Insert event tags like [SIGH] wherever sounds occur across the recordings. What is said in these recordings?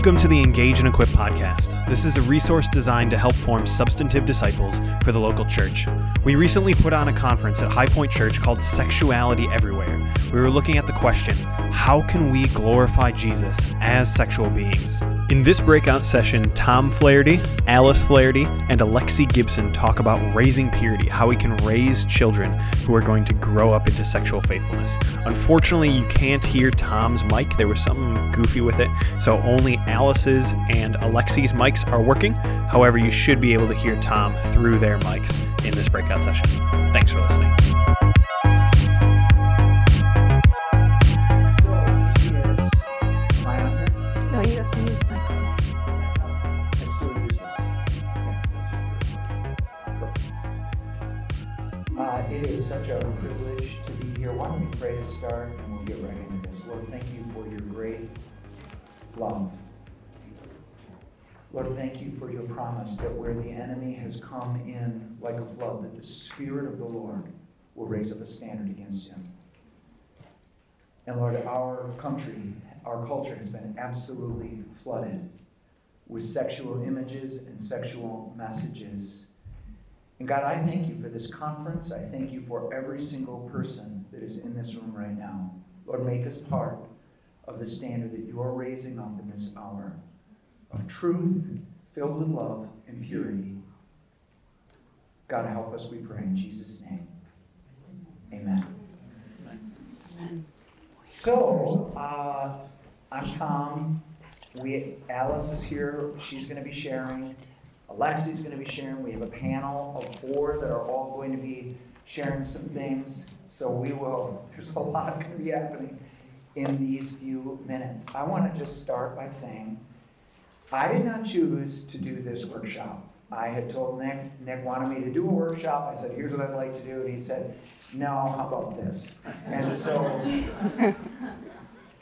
Welcome to the Engage and Equip podcast. This is a resource designed to help form substantive disciples for the local church. We recently put on a conference at High Point Church called Sexuality Everywhere. We were looking at the question how can we glorify Jesus as sexual beings? In this breakout session, Tom Flaherty, Alice Flaherty, and Alexi Gibson talk about raising purity, how we can raise children who are going to grow up into sexual faithfulness. Unfortunately, you can't hear Tom's mic. There was something goofy with it, so only Alice's and Alexi's mics are working. However, you should be able to hear Tom through their mics in this breakout session. Thanks for listening. To start and we'll get right into this. Lord, thank you for your great love. Lord, thank you for your promise that where the enemy has come in like a flood, that the Spirit of the Lord will raise up a standard against him. And Lord, our country, our culture has been absolutely flooded with sexual images and sexual messages. And God, I thank you for this conference. I thank you for every single person that is in this room right now. Lord, make us part of the standard that you are raising up in this hour of truth filled with love and purity. God, help us, we pray, in Jesus' name. Amen. Amen. So, uh, I'm Tom. We, Alice is here. She's going to be sharing. Alexi's going to be sharing. We have a panel of four that are all going to be sharing some things. So we will. [LAUGHS] There's a lot going to be happening in these few minutes. I want to just start by saying, I did not choose to do this workshop. I had told Nick. Nick wanted me to do a workshop. I said, "Here's what I'd like to do," and he said, "No, how about this?" And so. [LAUGHS]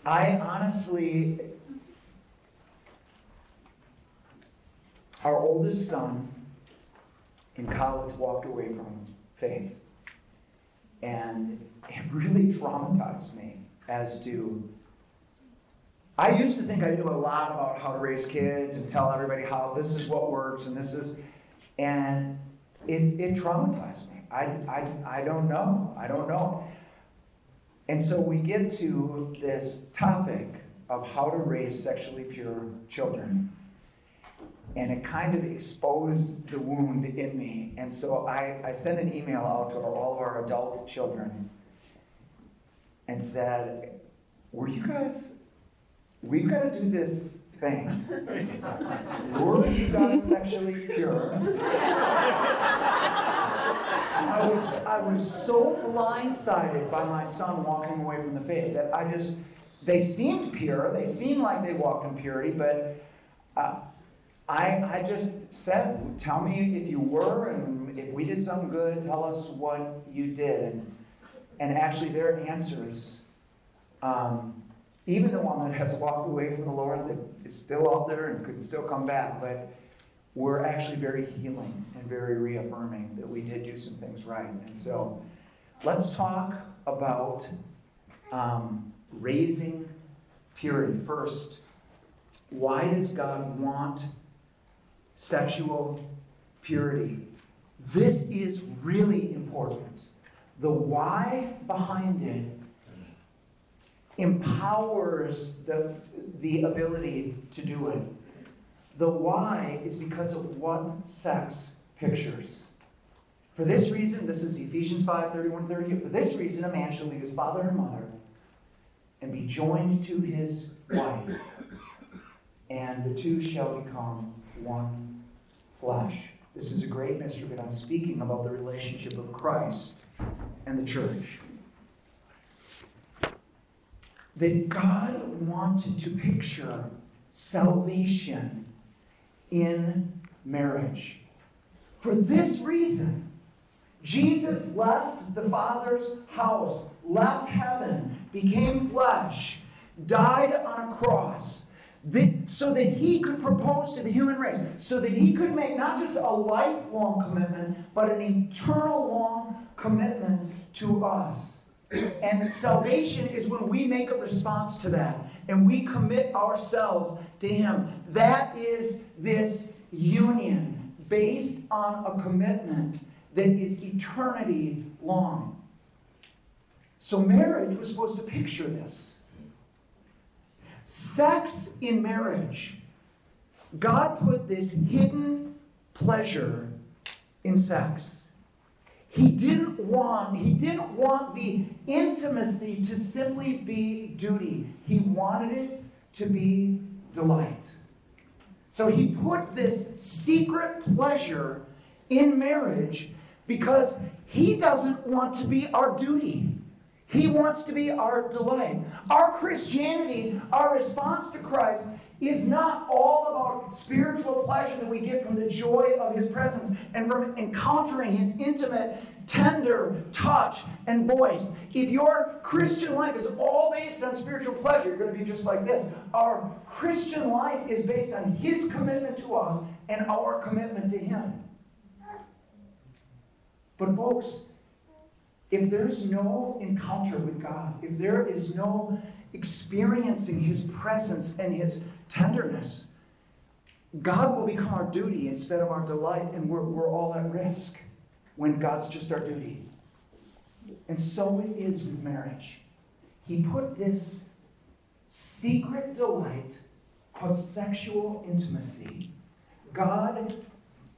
I honestly, our oldest son in college walked away from faith. And it really traumatized me as to. I used to think I knew a lot about how to raise kids and tell everybody how this is what works and this is. And it, it traumatized me. I, I, I don't know. I don't know. And so we get to this topic of how to raise sexually pure children. And it kind of exposed the wound in me. And so I, I sent an email out to all of our adult children and said, Were you guys, we've got to do this thing. Were you guys sexually pure? I was I was so blindsided by my son walking away from the faith that I just they seemed pure, they seemed like they walked in purity, but uh, I I just said, tell me if you were, and if we did something good, tell us what you did, and and actually their answers. Um, even the one that has walked away from the Lord that is still out there and could still come back, but were actually very healing and very reaffirming that we did do some things right. And so let's talk about um, raising purity. First, why does God want sexual purity? This is really important. The why behind it empowers the, the ability to do it. The why is because of what sex pictures. For this reason, this is Ephesians 5 31 30. For this reason, a man shall leave his father and mother and be joined to his wife, and the two shall become one flesh. This is a great mystery, but I'm speaking about the relationship of Christ and the church. That God wanted to picture salvation in marriage. For this reason, Jesus left the Father's house, left heaven, became flesh, died on a cross, that, so that he could propose to the human race, so that he could make not just a lifelong commitment, but an eternal long commitment to us. And salvation is when we make a response to that and we commit ourselves to Him. That is this union based on a commitment that is eternity long. So, marriage was supposed to picture this. Sex in marriage. God put this hidden pleasure in sex. He didn't want he didn't want the intimacy to simply be duty. He wanted it to be delight. So he put this secret pleasure in marriage because he doesn't want to be our duty. He wants to be our delight. Our Christianity, our response to Christ, is not all about spiritual pleasure that we get from the joy of His presence and from encountering His intimate, tender touch and voice. If your Christian life is all based on spiritual pleasure, you're going to be just like this. Our Christian life is based on His commitment to us and our commitment to Him. But, folks, if there's no encounter with God, if there is no experiencing His presence and His tenderness, God will become our duty instead of our delight, and we're, we're all at risk when God's just our duty. And so it is with marriage. He put this secret delight called sexual intimacy. God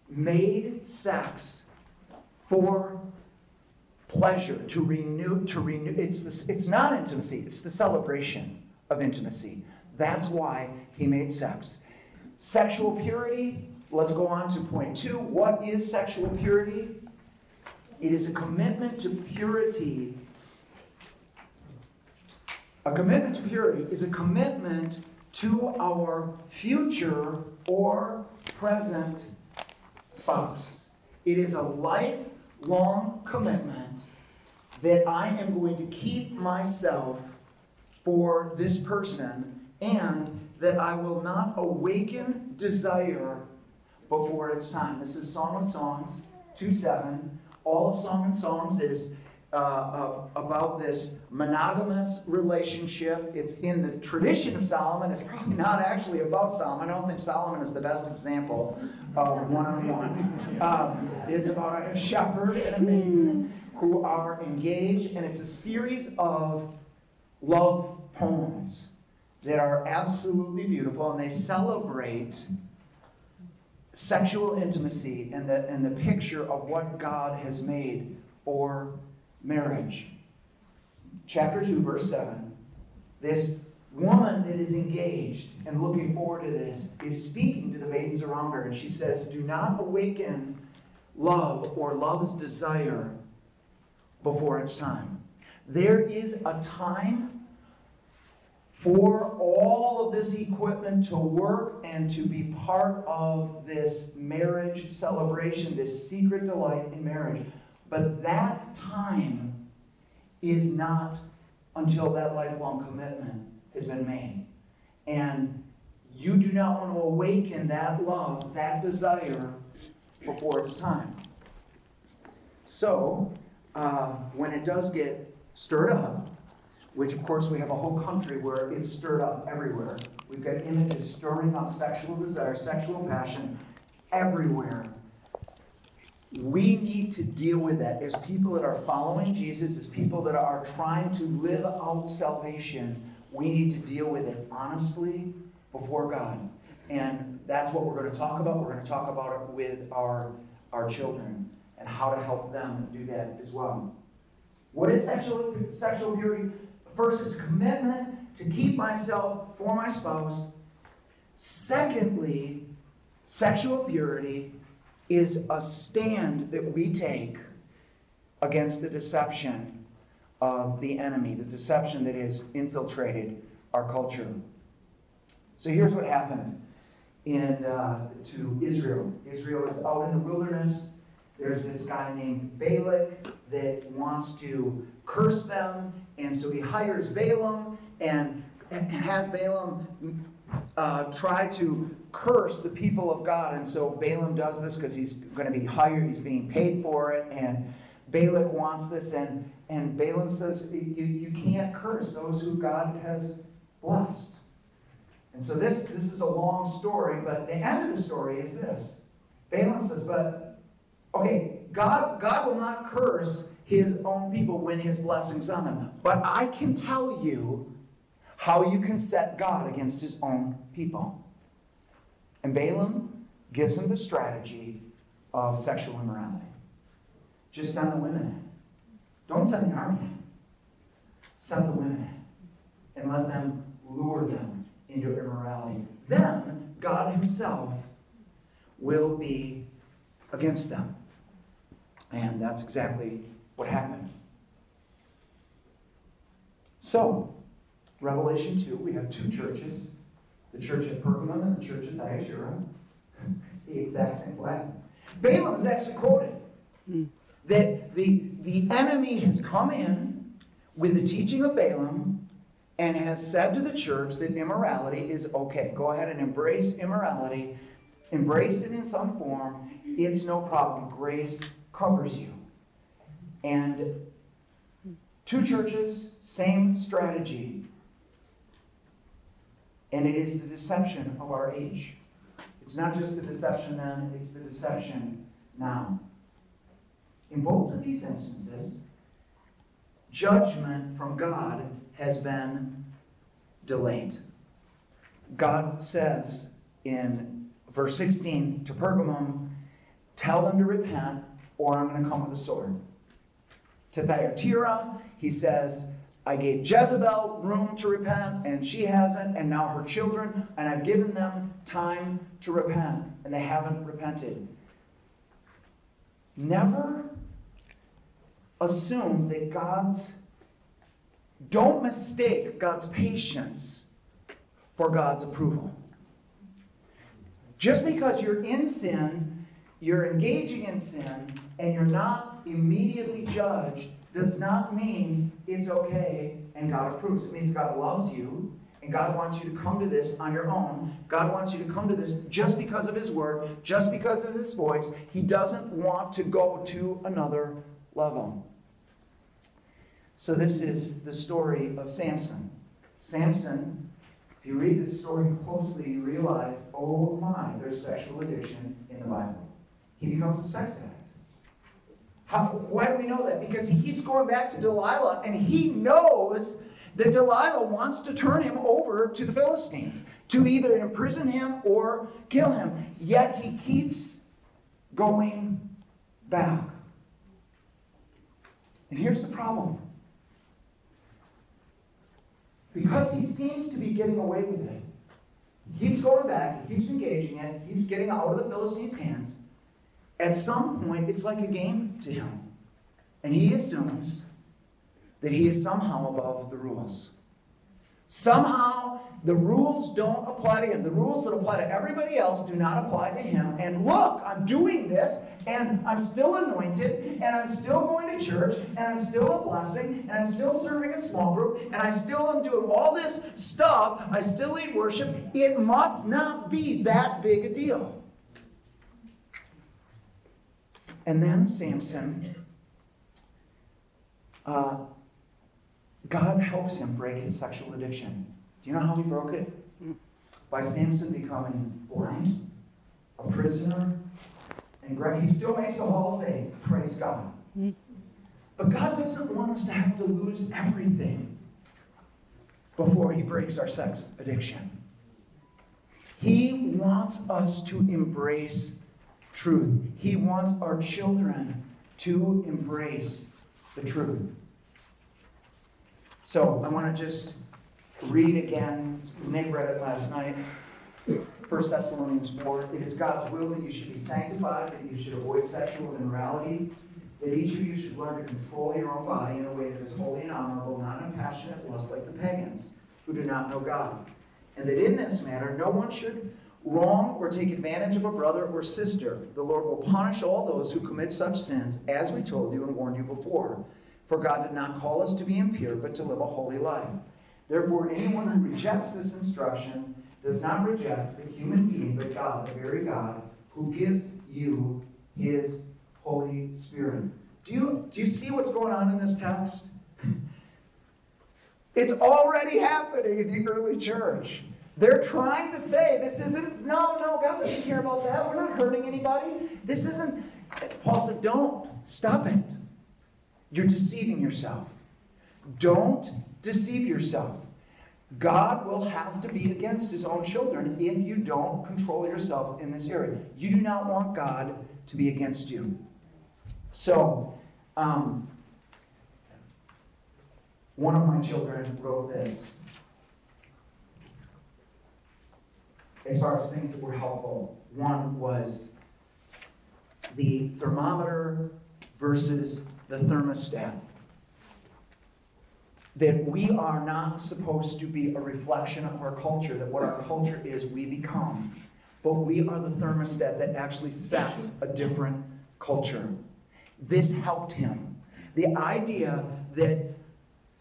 made sex for pleasure, to renew, to renew. It's, this, it's not intimacy, it's the celebration of intimacy. That's why he made sex. Sexual purity, let's go on to point two. What is sexual purity? It is a commitment to purity. A commitment to purity is a commitment to our future or present spouse. It is a lifelong commitment that I am going to keep myself for this person and that I will not awaken desire before it's time. This is Song of Songs 2 7. All of Song and Songs is uh, uh, about this monogamous relationship. It's in the tradition of Solomon. It's probably not actually about Solomon. I don't think Solomon is the best example of one on one. It's about a shepherd and a maiden who are engaged, and it's a series of love poems that are absolutely beautiful, and they celebrate sexual intimacy and the, and the picture of what God has made for marriage. Chapter 2, verse 7. This woman that is engaged and looking forward to this is speaking to the maidens around her, and she says, Do not awaken love or love's desire before it's time. There is a time for all of this equipment to work and to be part of this marriage celebration, this secret delight in marriage. But that time is not until that lifelong commitment has been made. And you do not want to awaken that love, that desire, before it's time. So, uh, when it does get stirred up, which of course we have a whole country where it's stirred up everywhere. We've got images stirring up sexual desire, sexual passion everywhere. We need to deal with that as people that are following Jesus, as people that are trying to live out salvation. We need to deal with it honestly before God. And that's what we're going to talk about. We're going to talk about it with our, our children and how to help them do that as well. What is sexual, sexual purity? First, it's a commitment to keep myself for my spouse. Secondly, sexual purity is a stand that we take against the deception of the enemy, the deception that has infiltrated our culture. So here's what happened in uh, to Israel. Israel is out in the wilderness. There's this guy named Balak that wants to curse them, and so he hires Balaam and, and has Balaam uh, try to curse the people of God. And so Balaam does this because he's going to be hired, he's being paid for it, and Balak wants this, and, and Balaam says, you, you can't curse those who God has blessed. And so this, this is a long story, but the end of the story is this. Balaam says, but, okay, God, God will not curse his own people when his blessings on them. But I can tell you how you can set God against his own people. And Balaam gives him the strategy of sexual immorality. Just send the women in. Don't send the army in. Send the women in. And let them lure them into immorality. Then God Himself will be against them. And that's exactly what happened. So, Revelation 2, we have two churches the church at Pergamum and the church at Thyatira. It's the exact same flag. Balaam is actually quoted hmm. that the, the enemy has come in with the teaching of Balaam and has said to the church that immorality is okay. Go ahead and embrace immorality, embrace it in some form. It's no problem. Grace covers you. And two churches, same strategy. And it is the deception of our age. It's not just the deception then, it's the deception now. In both of these instances, judgment from God has been delayed. God says in verse 16 to Pergamum, Tell them to repent, or I'm going to come with a sword. To Thyatira, he says, I gave Jezebel room to repent, and she hasn't, and now her children, and I've given them time to repent, and they haven't repented. Never assume that God's, don't mistake God's patience for God's approval. Just because you're in sin, you're engaging in sin, and you're not immediately judged, does not mean it's okay and God approves. It means God loves you and God wants you to come to this on your own. God wants you to come to this just because of His Word, just because of His voice. He doesn't want to go to another level. So, this is the story of Samson. Samson, if you read this story closely, you realize, oh my, there's sexual addiction in the Bible. He becomes a sex addict. How, why do we know that? Because he keeps going back to Delilah, and he knows that Delilah wants to turn him over to the Philistines, to either imprison him or kill him. Yet he keeps going back. And here's the problem because he seems to be getting away with it, he keeps going back, he keeps engaging it, he keeps getting out of the Philistines' hands. At some point, it's like a game to him. And he assumes that he is somehow above the rules. Somehow, the rules don't apply to him. The rules that apply to everybody else do not apply to him. And look, I'm doing this, and I'm still anointed, and I'm still going to church, and I'm still a blessing, and I'm still serving a small group, and I still am doing all this stuff. I still lead worship. It must not be that big a deal. And then mm-hmm. Samson, uh, God helps him break his sexual addiction. Do you know how he broke it? Mm. By Samson becoming blind, a prisoner, and he still makes a hall of fame. Praise God. Mm. But God doesn't want us to have to lose everything before he breaks our sex addiction. He wants us to embrace truth. He wants our children to embrace the truth. So I want to just read again. Nick read it last night. 1 Thessalonians 4. It is God's will that you should be sanctified, that you should avoid sexual immorality, that each of you should learn to control your own body in a way that is holy and honorable, not in passionate lust like the pagans who do not know God. And that in this manner no one should wrong or take advantage of a brother or sister. The Lord will punish all those who commit such sins, as we told you and warned you before. For God did not call us to be impure, but to live a holy life. Therefore, anyone who rejects this instruction does not reject the human being, but God, the very God, who gives you his Holy Spirit. Do you, do you see what's going on in this text? [LAUGHS] It's already happening in the early church. They're trying to say this isn't, no, no, God doesn't care about that. We're not hurting anybody. This isn't, Paul said, don't, stop it. You're deceiving yourself. Don't deceive yourself. God will have to be against his own children if you don't control yourself in this area. You do not want God to be against you. So, um, one of my children wrote this. As far as things that were helpful, one was the thermometer versus the thermostat. That we are not supposed to be a reflection of our culture, that what our culture is, we become. But we are the thermostat that actually sets a different culture. This helped him. The idea that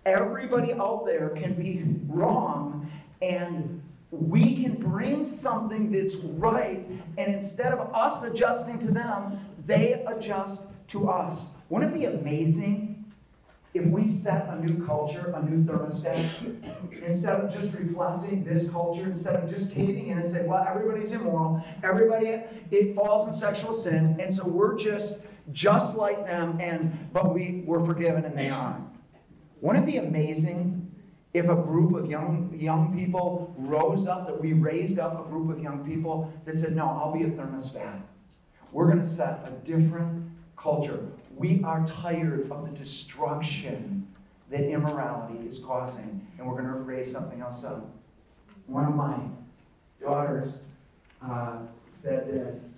everybody out there can be wrong and we can bring something that's right, and instead of us adjusting to them, they adjust to us. Wouldn't it be amazing if we set a new culture, a new thermostat, instead of just reflecting this culture, instead of just caving in and saying, well, everybody's immoral, everybody it falls in sexual sin, and so we're just just like them, and but we were forgiven and they aren't. Wouldn't it be amazing if a group of young young people rose up, that we raised up a group of young people that said, No, I'll be a thermostat. We're going to set a different culture. We are tired of the destruction that immorality is causing, and we're going to raise something else up. One of my daughters uh, said this.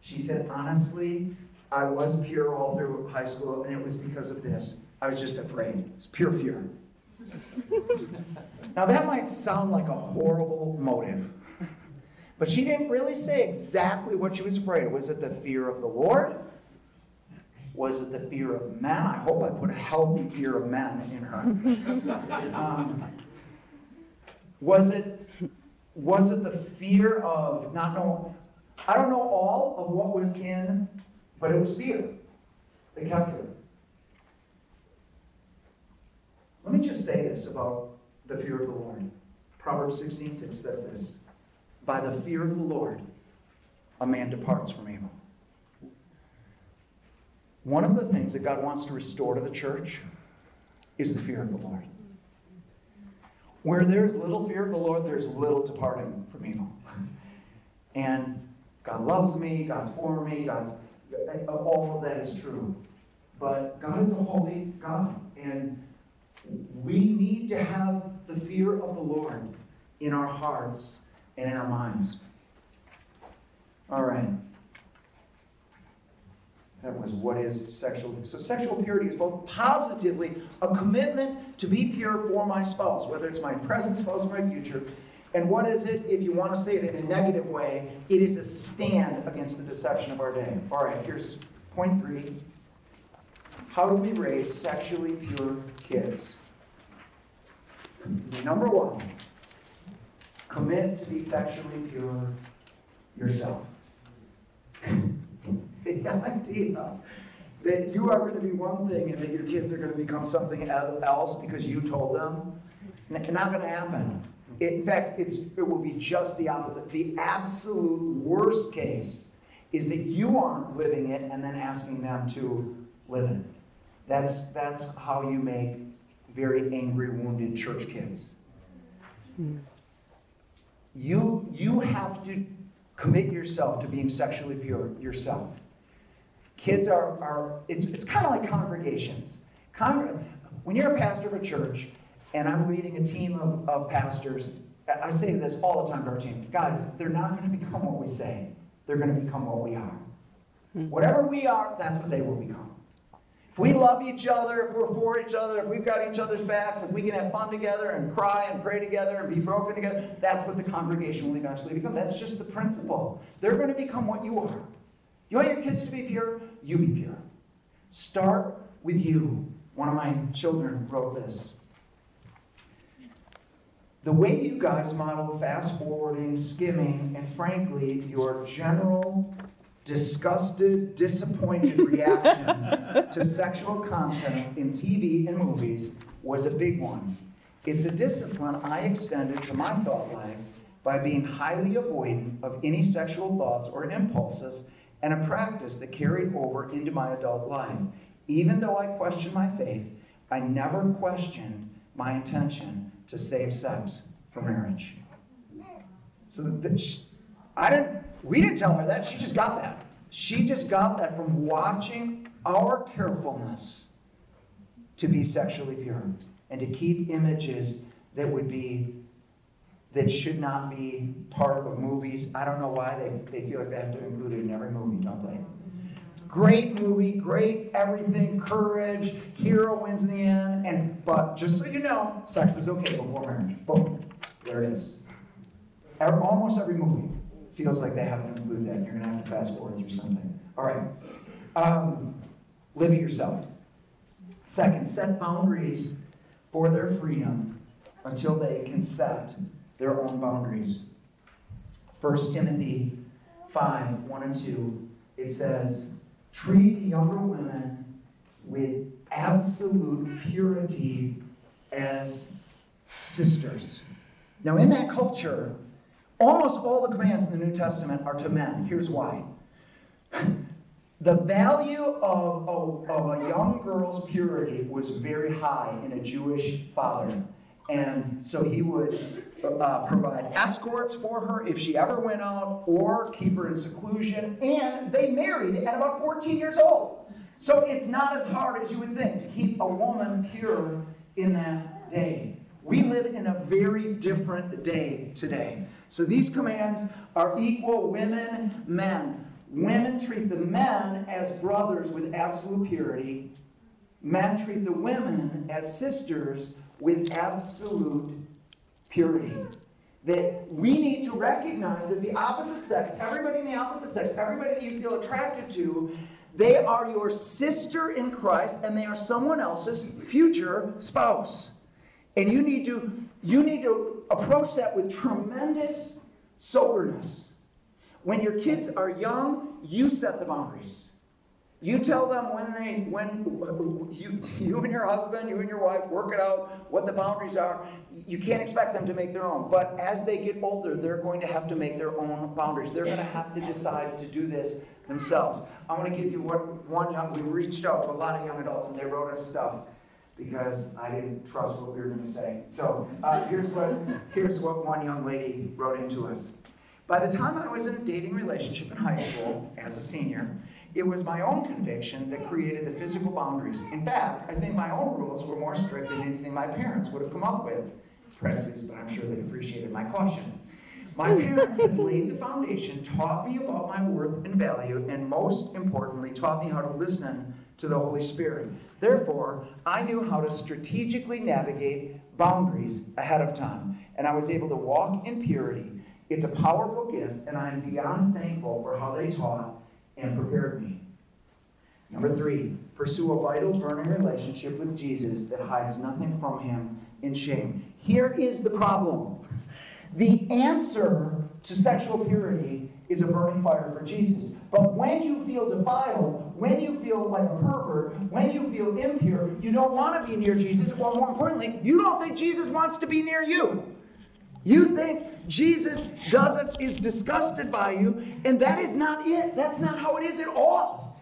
She said, Honestly, I was pure all through high school, and it was because of this. I was just afraid. It's pure fear. [LAUGHS] now, that might sound like a horrible motive, but she didn't really say exactly what she was afraid of. Was it the fear of the Lord? Was it the fear of men? I hope I put a healthy fear of men in her. [LAUGHS] Um, was it was it the fear of not knowing? I don't know all of what was in, but it was fear that kept her. Let me just say this about the fear of the Lord. Proverbs 16 6 says this By the fear of the Lord, a man departs from evil. One of the things that God wants to restore to the church is the fear of the Lord. Where there's little fear of the Lord, there's little departing from evil. And God loves me, God's for me, God's all of that is true. But God is a holy God, and we need to have the fear of the Lord in our hearts and in our minds. All right. That was what is sexual. So, sexual purity is both positively a commitment to be pure for my spouse, whether it's my present spouse or my future. And what is it, if you want to say it in a negative way? It is a stand against the deception of our day. All right, here's point three How do we raise sexually pure kids? Number one, commit to be sexually pure yourself. [LAUGHS] the idea that you are going to be one thing and that your kids are going to become something else because you told them, not going to happen. In fact, it's, it will be just the opposite. The absolute worst case is that you aren't living it and then asking them to live it. That's, that's how you make very angry, wounded church kids. You, you have to commit yourself to being sexually pure yourself. Kids are, are it's, it's kind of like congregations. Congr- when you're a pastor of a church, and I'm leading a team of, of pastors, I say this all the time to our team guys, they're not going to become what we say, they're going to become what we are. Hmm. Whatever we are, that's what they will become. If we love each other, if we're for each other, if we've got each other's backs, if we can have fun together and cry and pray together and be broken together, that's what the congregation will eventually become. That's just the principle. They're going to become what you are. You want your kids to be pure? You be pure. Start with you. One of my children wrote this. The way you guys model fast forwarding, skimming, and frankly, your general disgusted, disappointed [LAUGHS] reactions to sexual content in TV and movies was a big one. It's a discipline I extended to my thought life by being highly avoidant of any sexual thoughts or impulses, and a practice that carried over into my adult life. Even though I questioned my faith, I never questioned my intention to save sex for marriage. So the, I didn't, we didn't tell her that. She just got that. She just got that from watching our carefulness to be sexually pure and to keep images that would be that should not be part of movies. I don't know why they, they feel like they have to include it in every movie, don't they? Great movie, great everything, courage, hero wins in the end, and but just so you know, sex is okay before marriage. Boom. There it is. Almost every movie feels like they have to include that. You're gonna have to fast forward through something. All right. Um, live it yourself. Second, set boundaries for their freedom until they can set their own boundaries. 1 Timothy 5 1 and 2, it says, Treat younger women with absolute purity as sisters. Now, in that culture, almost all the commands in the New Testament are to men. Here's why. [LAUGHS] The value of, of, of, a young girl's purity was very high in a Jewish father. And so he would uh, provide escorts for her if she ever went out or keep her in seclusion. And they married at about 14 years old. So it's not as hard as you would think to keep a woman pure in that day. We live in a very different day today. So these commands are equal women, men. Women treat the men as brothers with absolute purity. Men treat the women as sisters with absolute purity. That we need to recognize that the opposite sex, everybody in the opposite sex, everybody that you feel attracted to, they are your sister in Christ and they are someone else's future spouse. And you need to you need to approach that with tremendous soberness. When your kids are young, you set the boundaries. You tell them when they, when you, you and your husband, you and your wife work it out, what the boundaries are. You can't expect them to make their own. But as they get older, they're going to have to make their own boundaries. They're going to have to decide to do this themselves. I want to give you what one young, we reached out to a lot of young adults and they wrote us stuff because I didn't trust what we were going to say. So uh, here's, what, here's what one young lady wrote into us. By the time I was in a dating relationship in high school as a senior, it was my own conviction that created the physical boundaries. In fact, I think my own rules were more strict than anything my parents would have come up with. Presses, but I'm sure they appreciated my caution. My parents had laid the foundation, taught me about my worth and value, and most importantly, taught me how to listen to the Holy Spirit. Therefore, I knew how to strategically navigate boundaries ahead of time, and I was able to walk in purity. It's a powerful gift, and I am beyond thankful for how they taught and prepared me. Number three, pursue a vital, burning relationship with Jesus that hides nothing from him in shame. Here is the problem [LAUGHS] the answer to sexual purity is a burning fire for Jesus. But when you feel defiled, when you feel like a pervert, when you feel impure, you don't want to be near Jesus. Or more importantly, you don't think Jesus wants to be near you. You think Jesus doesn't is disgusted by you, and that is not it. That's not how it is at all.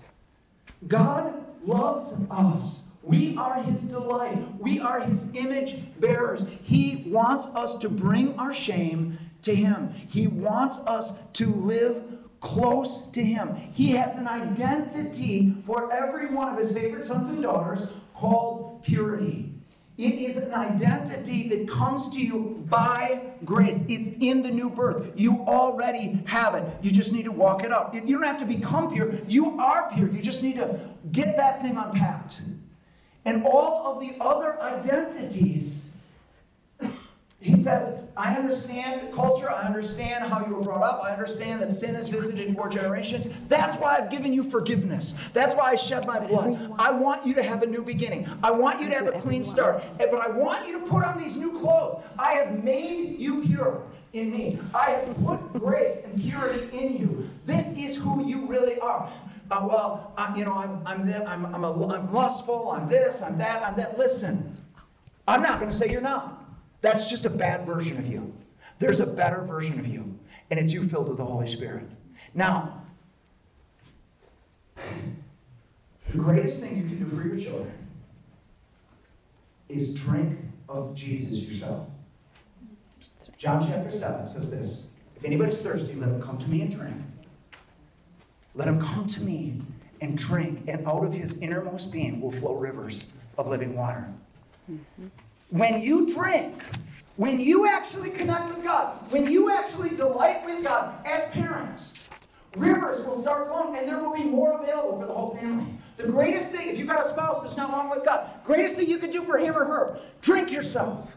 God loves us. We are his delight. We are his image bearers. He wants us to bring our shame to him. He wants us to live close to him. He has an identity for every one of his favorite sons and daughters called purity. It is an identity that comes to you by grace. It's in the new birth. You already have it. You just need to walk it out. You don't have to become pure. You are pure. You just need to get that thing unpacked. And all of the other identities he says, I understand culture. I understand how you were brought up. I understand that sin has visited four generations. That's why I've given you forgiveness. That's why I shed my blood. I want you to have a new beginning. I want you to have a clean start. But I want you to put on these new clothes. I have made you pure. in me. I have put grace and purity in you. This is who you really are. Uh, well, I'm, you know, I'm, I'm, this, I'm, I'm, a, I'm lustful, I'm this, I'm that, I'm that. Listen, I'm not going to say you're not. That's just a bad version of you. There's a better version of you, and it's you filled with the Holy Spirit. Now, the greatest thing you can do for your children is drink of Jesus yourself. John chapter 7 says this If anybody's thirsty, let him come to me and drink. Let him come to me and drink, and out of his innermost being will flow rivers of living water. Mm-hmm. When you drink, when you actually connect with God, when you actually delight with God as parents, rivers will start flowing and there will be more available for the whole family. The greatest thing, if you've got a spouse that's not long with God, greatest thing you can do for him or her, drink yourself.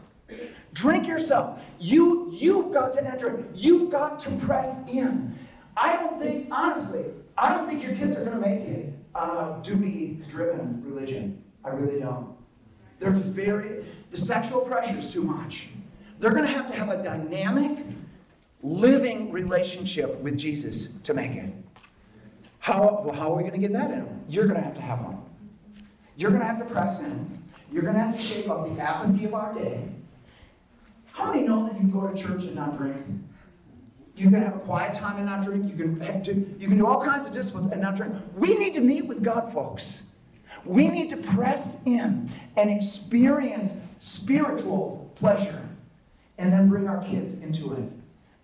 Drink yourself. You, you've got to enter. You've got to press in. I don't think, honestly, I don't think your kids are going to make it a duty-driven religion. I really don't. There's very, the sexual pressure is too much. They're going to have to have a dynamic, living relationship with Jesus to make it. How, well, how are we going to get that in? You're going to have to have one. You're going to have to press in. You're going to have to shape up the apathy of our day. How many know that you go to church and not drink? You can have a quiet time and not drink. You can you can do all kinds of disciplines and not drink. We need to meet with God, folks. We need to press in and experience spiritual pleasure and then bring our kids into it.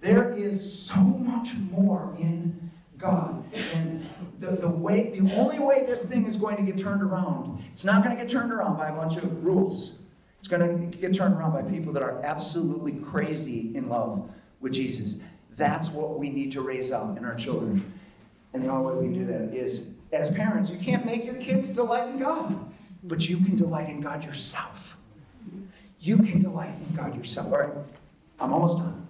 There is so much more in God. And the, the way, the only way this thing is going to get turned around, it's not going to get turned around by a bunch of rules. It's going to get turned around by people that are absolutely crazy in love with Jesus. That's what we need to raise up in our children. And the only way we can do that is, as parents, you can't make your kids delight in God, but you can delight in God yourself. You can delight in God yourself. All right, I'm almost done.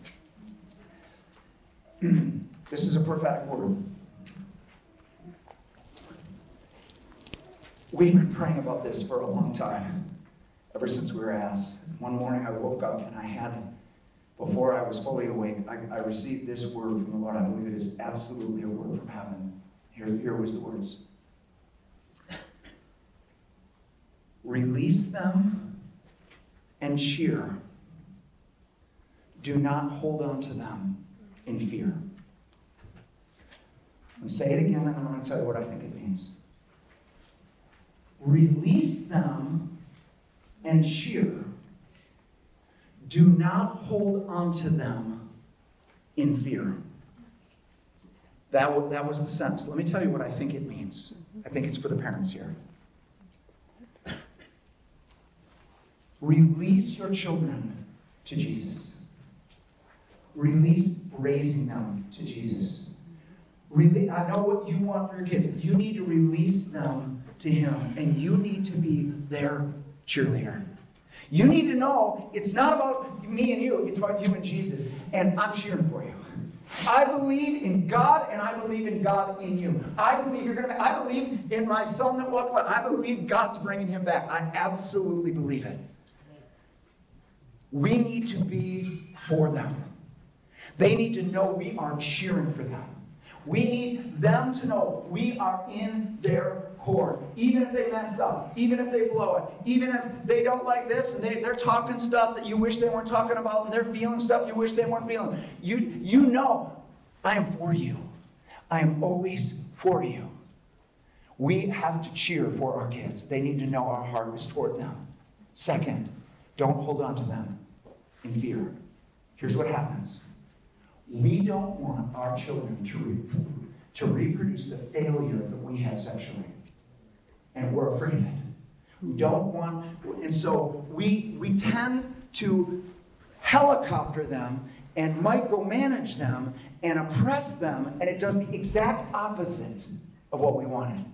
[CLEARS THROAT] This is a prophetic word. We've been praying about this for a long time, ever since we were asked. One morning I woke up and I had, before I was fully awake, I, I received this word from the Lord. I believe it is absolutely a word from heaven. Here, here was the words Release them and cheer. Do not hold on to them in fear. I'm going to say it again, and I'm going to tell you what I think it means. Release them and cheer. Do not hold on to them in fear. That, that was the sense. Let me tell you what I think it means. I think it's for the parents here. Release your children to Jesus. Release raising them to Jesus. Rele- I know what you want for your kids. You need to release them to Him, and you need to be their cheerleader. You need to know it's not about me and you, it's about you and Jesus, and I'm cheering for you. I believe in God, and I believe in God in you. I believe you're to. I believe in my son that away. I believe God's bringing him back. I absolutely believe it. We need to be for them. They need to know we are cheering for them. We need them to know we are in their court. Even if they mess up, even if they blow it, even if they don't like this and they, they're talking stuff that you wish they weren't talking about and they're feeling stuff you wish they weren't feeling. You, you know I am for you. I am always for you. We have to cheer for our kids. They need to know our heart is toward them. Second, don't hold on to them in fear. Here's what happens we don't want our children to, re- to reproduce the failure that we had sexually. And we're afraid of it. We don't want, and so we, we tend to helicopter them and micromanage them and oppress them, and it does the exact opposite of what we wanted.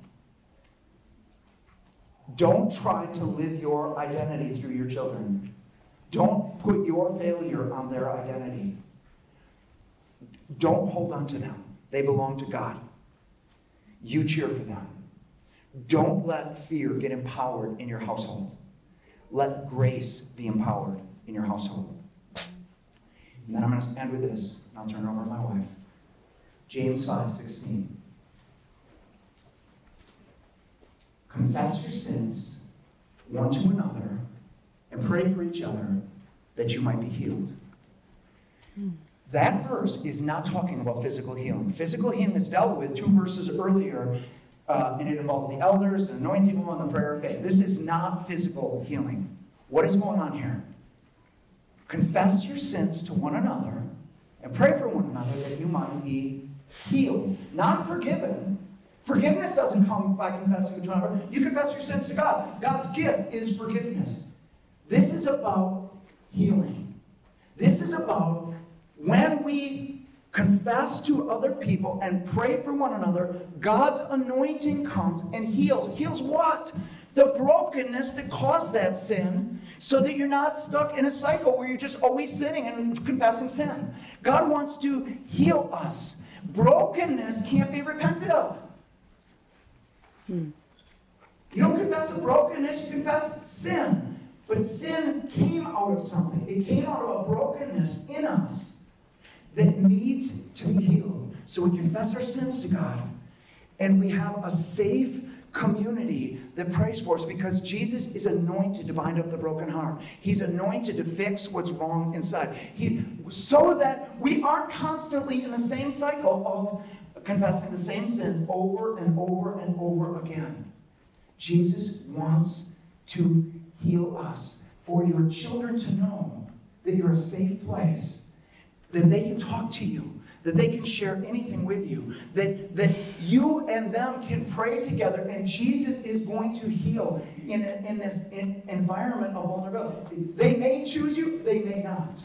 Don't try to live your identity through your children. Don't put your failure on their identity. Don't hold on to them. They belong to God. You cheer for them. Don't let fear get empowered in your household. Let grace be empowered in your household. And then I'm going to end with this, and I'll turn it over to my wife. James 5 16. Confess your sins one to another and pray for each other that you might be healed. That verse is not talking about physical healing. Physical healing is dealt with two verses earlier, uh, and it involves the elders, the anointing people, and the prayer of faith. This is not physical healing. What is going on here? Confess your sins to one another and pray for one another that you might be healed, not forgiven. Forgiveness doesn't come by confessing to another. You confess your sins to God. God's gift is forgiveness. This is about healing. This is about when we confess to other people and pray for one another, God's anointing comes and heals. Heals what? The brokenness that caused that sin, so that you're not stuck in a cycle where you're just always sinning and confessing sin. God wants to heal us. Brokenness can't be repented of. Hmm. You don't confess a brokenness, you confess sin. But sin came out of something. It came out of a brokenness in us that needs to be healed. So we confess our sins to God, and we have a safe community that prays for us because Jesus is anointed to bind up the broken heart. He's anointed to fix what's wrong inside. He, so that we aren't constantly in the same cycle of confessing the same sins over and over and over again. Jesus wants to heal us, for your children to know that you're a safe place, that they can talk to you, that they can share anything with you, that, that you and them can pray together, and Jesus is going to heal in, a, in this in, environment of vulnerability. They may choose you, they may not.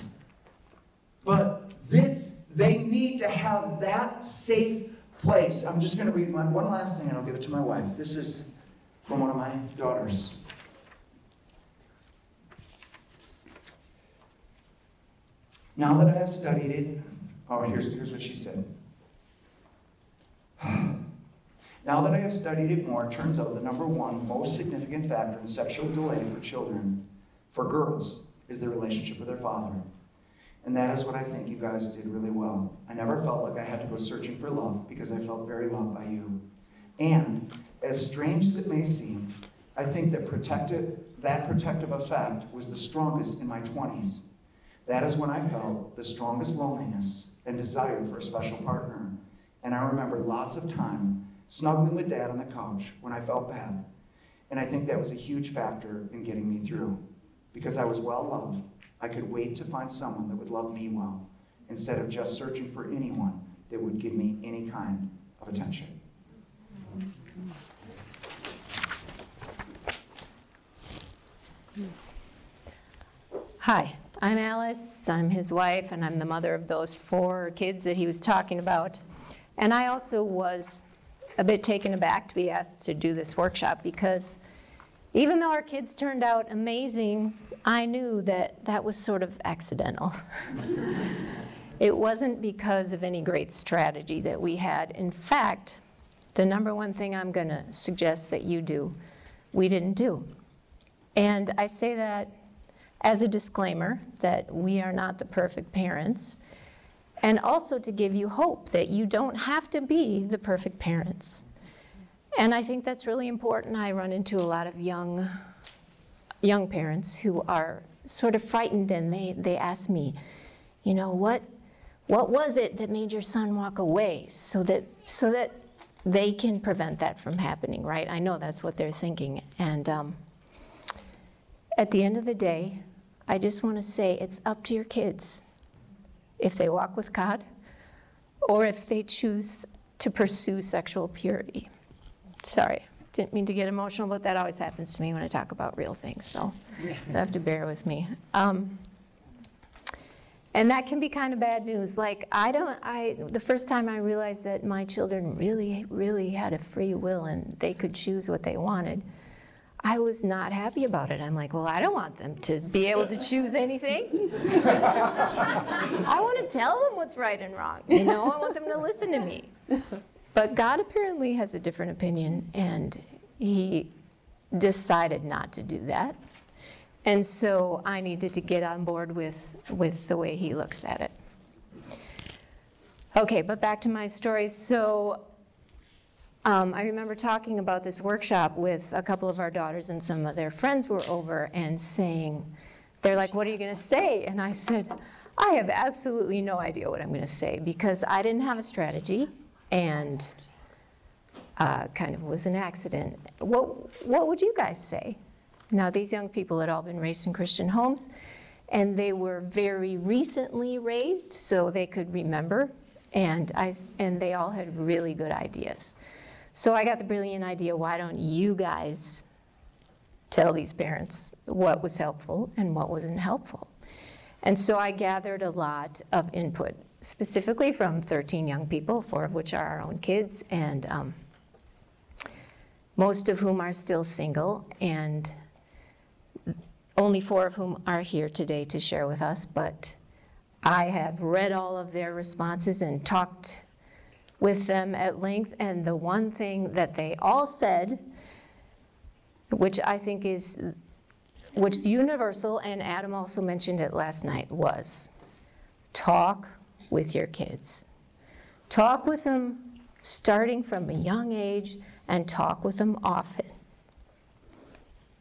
But this, they need to have that safe place. I'm just going to read my, one last thing and I'll give it to my wife. This is from one of my daughters. Now that I have studied it, oh, here's, here's what she said. [SIGHS] Now that I have studied it more, it turns out the number one most significant factor in sexual delay for children, for girls, is their relationship with their father. And that is what I think you guys did really well. I never felt like I had to go searching for love because I felt very loved by you. And as strange as it may seem, I think that protective, that protective effect was the strongest in my 20s. That is when I felt the strongest loneliness and desire for a special partner. And I remember lots of time snuggling with dad on the couch when I felt bad. And I think that was a huge factor in getting me through. Because I was well loved, I could wait to find someone that would love me well, instead of just searching for anyone that would give me any kind of attention. Hi, I'm Alice. I'm his wife, and I'm the mother of those four kids that he was talking about. And I also was a bit taken aback to be asked to do this workshop because even though our kids turned out amazing, I knew that that was sort of accidental. [LAUGHS] it wasn't because of any great strategy that we had. In fact, the number one thing I'm going to suggest that you do, we didn't do. And I say that as a disclaimer that we are not the perfect parents, and also to give you hope that you don't have to be the perfect parents. And I think that's really important. I run into a lot of young, young parents who are sort of frightened and they, they ask me, you know, what, what was it that made your son walk away so that, so that they can prevent that from happening, right? I know that's what they're thinking. And um, at the end of the day, I just want to say it's up to your kids if they walk with God or if they choose to pursue sexual purity. Sorry, didn't mean to get emotional, but that always happens to me when I talk about real things, so you have to bear with me. Um, and that can be kind of bad news. Like, I don't, I, the first time I realized that my children really, really had a free will and they could choose what they wanted, I was not happy about it. I'm like, well, I don't want them to be able to choose anything. I want to tell them what's right and wrong. You know, I want them to listen to me. But God apparently has a different opinion, and He decided not to do that. And so I needed to get on board with, with the way he looks at it. Okay, but back to my story. So um, I remember talking about this workshop with a couple of our daughters, and some of their friends were over and saying, They're like, What are you going to say? And I said, I have absolutely no idea what I'm going to say because I didn't have a strategy and uh, kind of was an accident. What, what would you guys say? Now, these young people had all been raised in Christian homes, and they were very recently raised, so they could remember, and, I, and they all had really good ideas. So I got the brilliant idea why don't you guys tell these parents what was helpful and what wasn't helpful? And so I gathered a lot of input, specifically from 13 young people, four of which are our own kids, and um, most of whom are still single, and only four of whom are here today to share with us. But I have read all of their responses and talked with them at length, and the one thing that they all said, which I think is which universal, and Adam also mentioned it last night, was talk with your kids. Talk with them starting from a young age and talk with them often.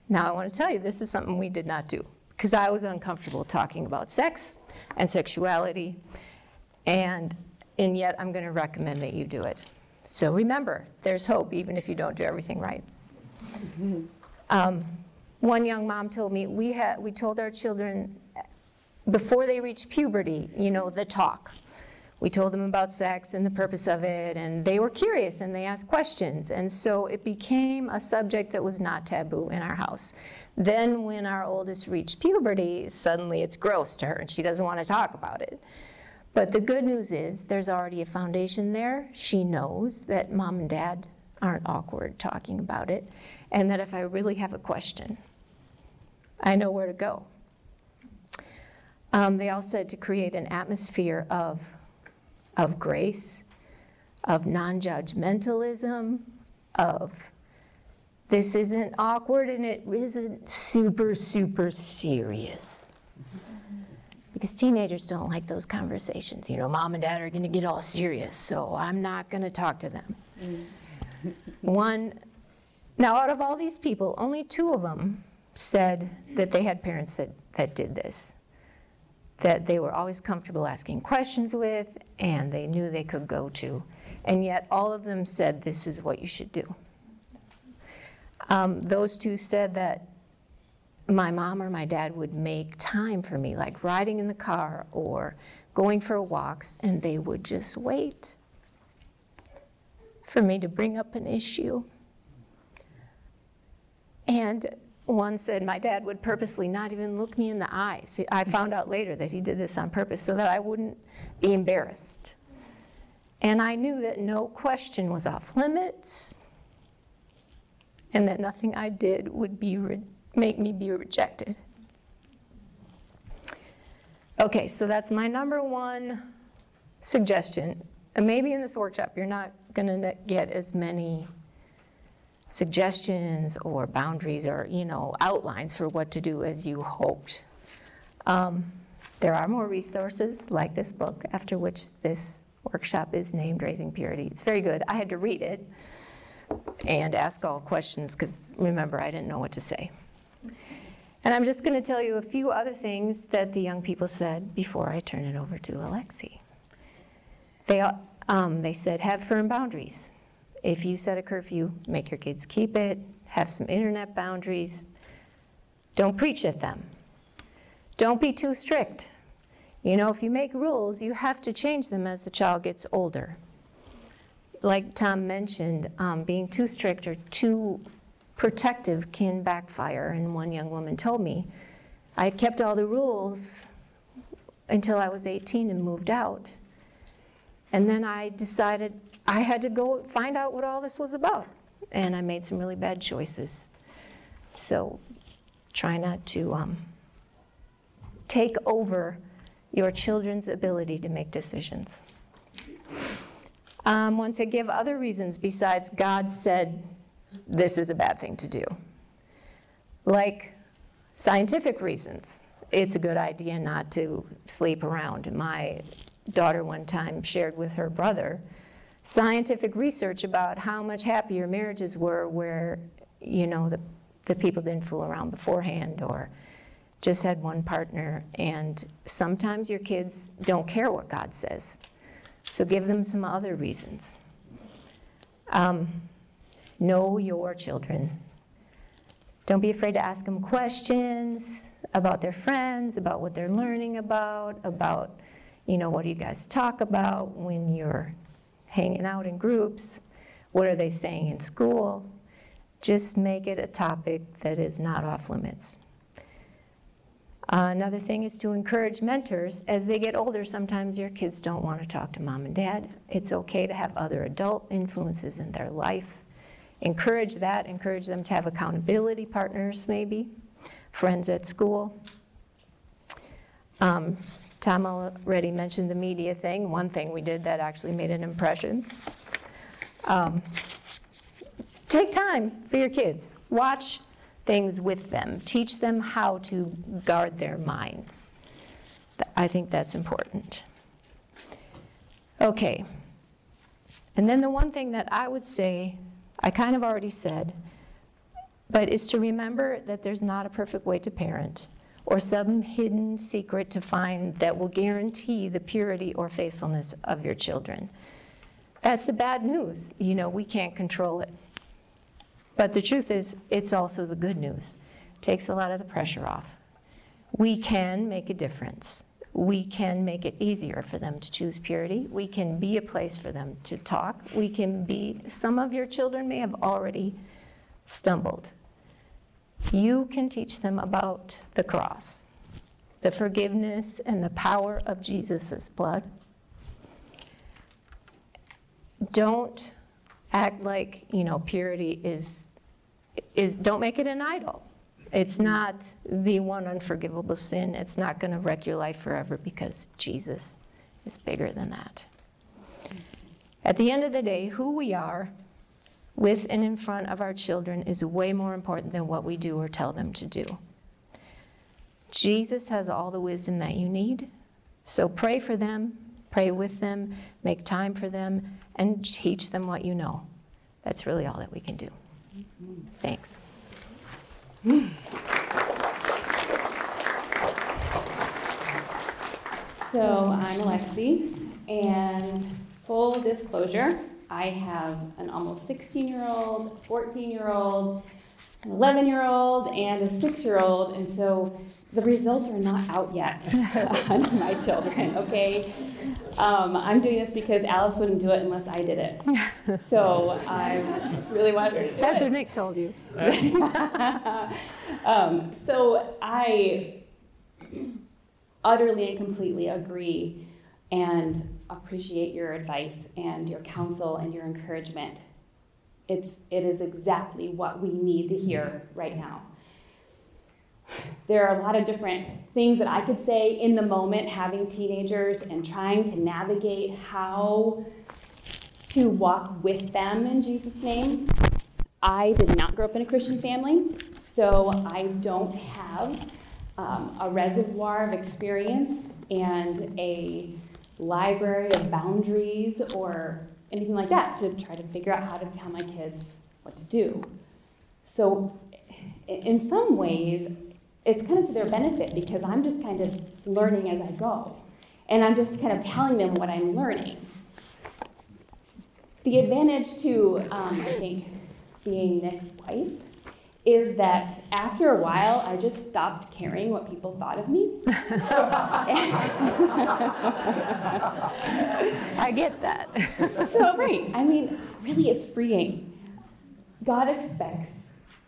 Now, I want to tell you, this is something we did not do because I was uncomfortable talking about sex and sexuality, and, and yet I'm going to recommend that you do it. So remember, there's hope even if you don't do everything right. Mm-hmm. Um, one young mom told me we had we told our children before they reached puberty, you know, the talk. We told them about sex and the purpose of it, and they were curious and they asked questions. And so it became a subject that was not taboo in our house. Then, when our oldest reached puberty, suddenly it's gross to her and she doesn't want to talk about it. But the good news is there's already a foundation there. She knows that mom and dad aren't awkward talking about it, and that if I really have a question, I know where to go. Um, they all said to create an atmosphere of, of grace, of non judgmentalism, of this isn't awkward and it isn't super, super serious. Because teenagers don't like those conversations. You know, mom and dad are going to get all serious, so I'm not going to talk to them. One, now out of all these people, only two of them said that they had parents that, that did this, that they were always comfortable asking questions with and they knew they could go to. And yet, all of them said, This is what you should do. Um, those two said that my mom or my dad would make time for me, like riding in the car or going for walks, and they would just wait for me to bring up an issue. And one said my dad would purposely not even look me in the eyes. I found out later that he did this on purpose so that I wouldn't be embarrassed. And I knew that no question was off limits and that nothing I did would be re- make me be rejected. Okay, so that's my number one suggestion. And maybe in this workshop you're not going to get as many suggestions or boundaries or, you know, outlines for what to do as you hoped. Um, there are more resources like this book, after which this workshop is named Raising Purity. It's very good. I had to read it and ask all questions because remember, I didn't know what to say. And I'm just going to tell you a few other things that the young people said before I turn it over to Alexi. They, um, they said, have firm boundaries. If you set a curfew, make your kids keep it, have some internet boundaries. Don't preach at them. Don't be too strict. You know, if you make rules, you have to change them as the child gets older. Like Tom mentioned, um, being too strict or too protective can backfire. And one young woman told me, I kept all the rules until I was 18 and moved out. And then I decided I had to go find out what all this was about. And I made some really bad choices. So try not to um, take over your children's ability to make decisions. Um, once I give other reasons besides God said this is a bad thing to do. Like Scientific reasons. It's a good idea not to sleep around. My daughter one time shared with her brother scientific research about how much happier marriages were where, you know, the, the people didn't fool around beforehand or just had one partner. And sometimes your kids don't care what God says. So give them some other reasons. Um, know your children. Don't be afraid to ask them questions about their friends, about what they're learning about, about, you know, what do you guys talk about when you're hanging out in groups? What are they saying in school? Just make it a topic that is not off limits. Another thing is to encourage mentors. As they get older, sometimes your kids don't want to talk to mom and dad. It's okay to have other adult influences in their life. Encourage that, encourage them to have accountability partners, maybe, friends at school. Um, Tom already mentioned the media thing. One thing we did that actually made an impression. Um, take time for your kids. Watch things with them, teach them how to guard their minds. I think that's important. Okay. And then the one thing that I would say, I kind of already said, but is to remember that there's not a perfect way to parent or some hidden secret to find that will guarantee the purity or faithfulness of your children. That's the bad news. You know, we can't control it. But the truth is, it's also the good news. It takes a lot of the pressure off. We can make a difference. We can make it easier for them to choose purity. We can be a place for them to talk. We can be, some of your children may have already stumbled. You can teach them about the cross, the forgiveness and the power of Jesus' blood. Don't act like, you know, purity is is don't make it an idol. It's not the one unforgivable sin. It's not going to wreck your life forever because Jesus is bigger than that. At the end of the day, who we are with and in front of our children is way more important than what we do or tell them to do. Jesus has all the wisdom that you need. So pray for them, pray with them, make time for them, and teach them what you know. That's really all that we can do. Thanks. So I'm Alexi, and full disclosure, I have an almost 16 year old, 14 year old, an 11 year old, and a 6 year old, and so the results are not out yet [LAUGHS] on my children, okay? Um, I'm doing this because Alice wouldn't do it unless I did it. [LAUGHS] So I really wanted her to do That's it. what Nick told you. [LAUGHS] um, so I utterly and completely agree and appreciate your advice and your counsel and your encouragement. It's, it is exactly what we need to hear right now. There are a lot of different things that I could say in the moment, having teenagers and trying to navigate how to walk with them in Jesus' name. I did not grow up in a Christian family, so I don't have um, a reservoir of experience and a library of boundaries or anything like that to try to figure out how to tell my kids what to do. So, in some ways, it's kind of to their benefit because I'm just kind of learning as I go. And I'm just kind of telling them what I'm learning. The advantage to, um, I think, being Nick's wife is that after a while, I just stopped caring what people thought of me. [LAUGHS] I get that. [LAUGHS] so, right. I mean, really, it's freeing. God expects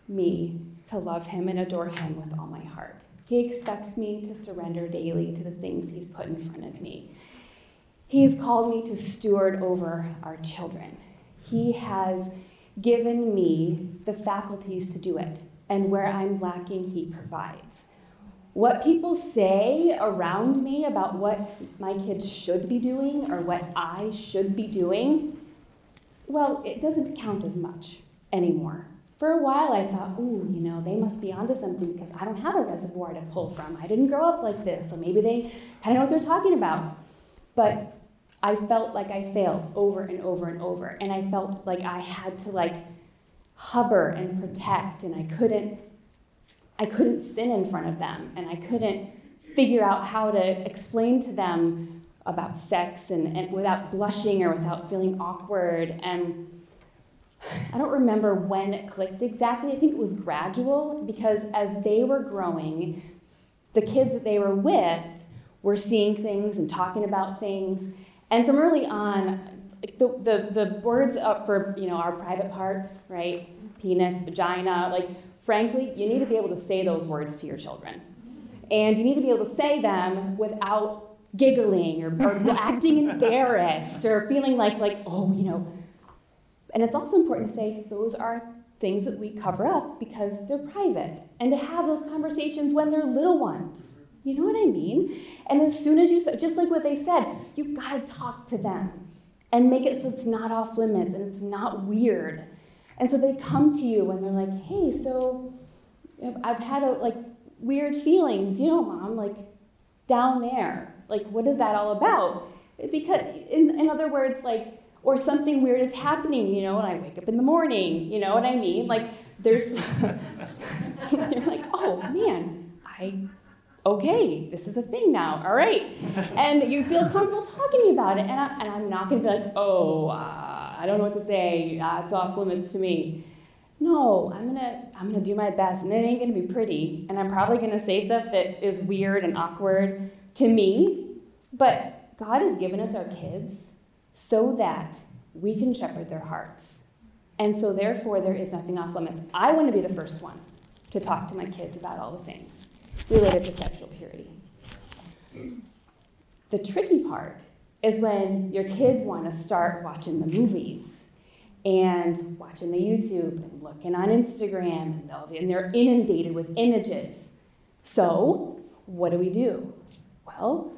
me to love Him and adore Him with all my heart. He expects me to surrender daily to the things He's put in front of me. He has called me to steward over our children. He has given me the faculties to do it, and where I'm lacking, He provides. What people say around me about what my kids should be doing or what I should be doing, well, it doesn't count as much anymore for a while I thought, ooh, you know, they must be onto something because I don't have a reservoir to pull from. I didn't grow up like this, so maybe they kind of know what they're talking about. But I felt like I failed over and over and over. And I felt like I had to like hover and protect and I couldn't I couldn't sin in front of them and I couldn't figure out how to explain to them about sex and, and without blushing or without feeling awkward and I don't remember when it clicked exactly. I think it was gradual because as they were growing, the kids that they were with were seeing things and talking about things. And from early on, the, the, the words up for you know our private parts, right? Penis, vagina, like frankly, you need to be able to say those words to your children. And you need to be able to say them without giggling or, or acting [LAUGHS] embarrassed or feeling like like, oh, you know, and it's also important to say those are things that we cover up because they're private, and to have those conversations when they're little ones. You know what I mean? And as soon as you, just like what they said, you gotta talk to them and make it so it's not off limits and it's not weird. And so they come to you and they're like, hey, so I've had a, like weird feelings, you know, mom, like down there. Like, what is that all about? Because, in, in other words, like, or something weird is happening, you know, and I wake up in the morning, you know what I mean? Like, there's, [LAUGHS] you're like, oh man, I, okay, this is a thing now, all right. And you feel comfortable talking about it, and, I, I'm not gonna be like, oh, uh, I don't know what to say, uh, it's off limits to me. No, I'm gonna, I'm gonna do my best, and it ain't gonna be pretty, and I'm probably gonna say stuff that is weird and awkward to me, but God has given us our kids so that we can shepherd their hearts. And so, therefore, there is nothing off limits. I want to be the first one to talk to my kids about all the things related to sexual purity. The tricky part is when your kids want to start watching the movies and watching the YouTube and looking on Instagram, and, they're inundated with images. So, what do we do? Well,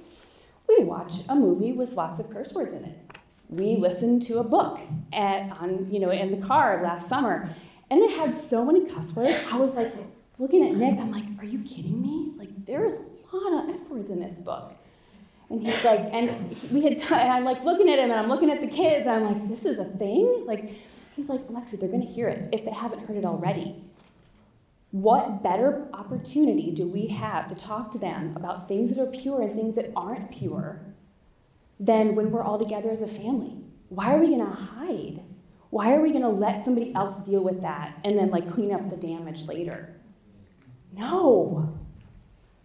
we watch a movie with lots of curse words in it we listened to a book at, on, you know, in the car last summer, and it had so many cuss words. I was like looking at Nick, I'm like, are you kidding me? Like, there's a lot of F words in this book. And he's like, and we had, t- and I'm like looking at him, and I'm looking at the kids, and I'm like, this is a thing? Like, he's like, Alexi, they're gonna hear it if they haven't heard it already. What better opportunity do we have to talk to them about things that are pure and things that aren't pure than when we're all together as a family. Why are we going to hide? Why are we going to let somebody else deal with that and then like clean up the damage later? No.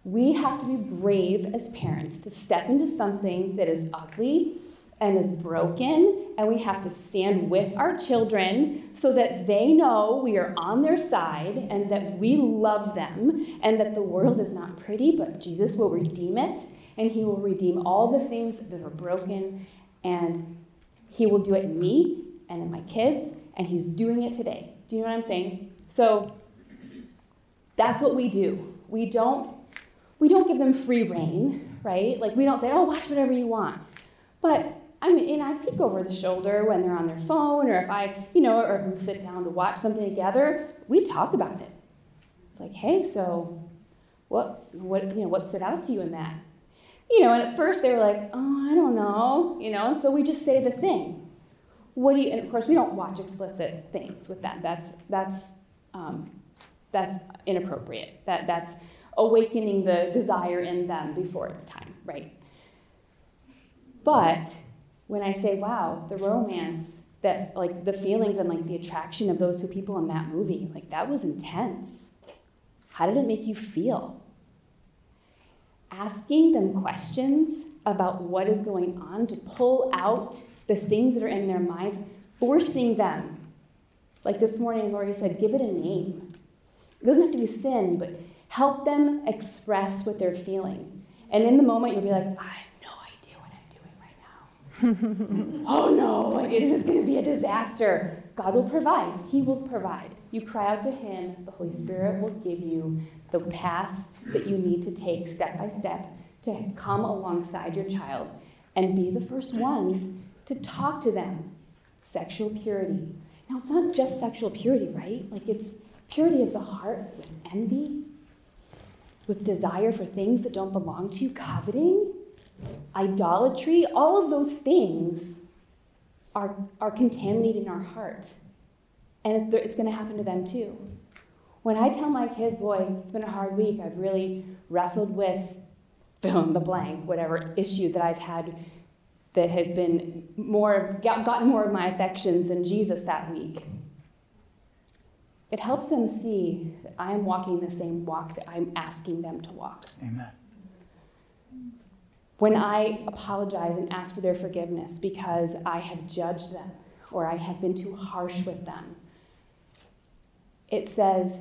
We have to be brave as parents to step into something that is ugly and is broken, and we have to stand with our children so that they know we are on their side and that we love them and that the world is not pretty, but Jesus will redeem it and He will redeem all the things that are broken, and He will do it in me and in my kids, and He's doing it today. Do you know what I'm saying? So that's what we do. We don't we don't give them free rein, right? Like we don't say, "Oh, watch whatever you want." But I mean, and I peek over the shoulder when they're on their phone, or if I, you know, or if we sit down to watch something together. We talk about it. It's like, hey, so what, what, you know, what stood out to you in that? You know, and at first they were like, oh, I don't know, you know, and so we just say the thing. What do you, and of course we don't watch explicit things with that. That's, that's, um, that's inappropriate. That, that's awakening the desire in them before it's time, right? But when I say, wow, the romance, that like the feelings and like the attraction of those two people in that movie, like that was intense. How did it make you feel? Asking them questions about what is going on to pull out the things that are in their minds, forcing them. Like this morning, Lori said, give it a name. It doesn't have to be sin, but help them express what they're feeling. And in the moment, you'll be like, I have no idea what I'm doing right now. Oh no, it is just going to be a disaster. God will provide. He will provide. You cry out to Him, the Holy Spirit will give you the path that you need to take step by step to come alongside your child and be the first ones to talk to them. Sexual purity, Now, it's not just sexual purity, right? Like, it's purity of the heart with envy, with desire for things that don't belong to you, coveting, idolatry, all of those things are, are contaminating our heart. And it's going to happen to them too. When I tell my kids, boy, it's been a hard week, I've really wrestled with fill in the blank, whatever issue that I've had that has been more, gotten more of my affections than Jesus that week. It helps them see that I am walking the same walk that I'm asking them to walk. Amen. When I apologize and ask for their forgiveness because I have judged them or I have been too harsh with them, it says,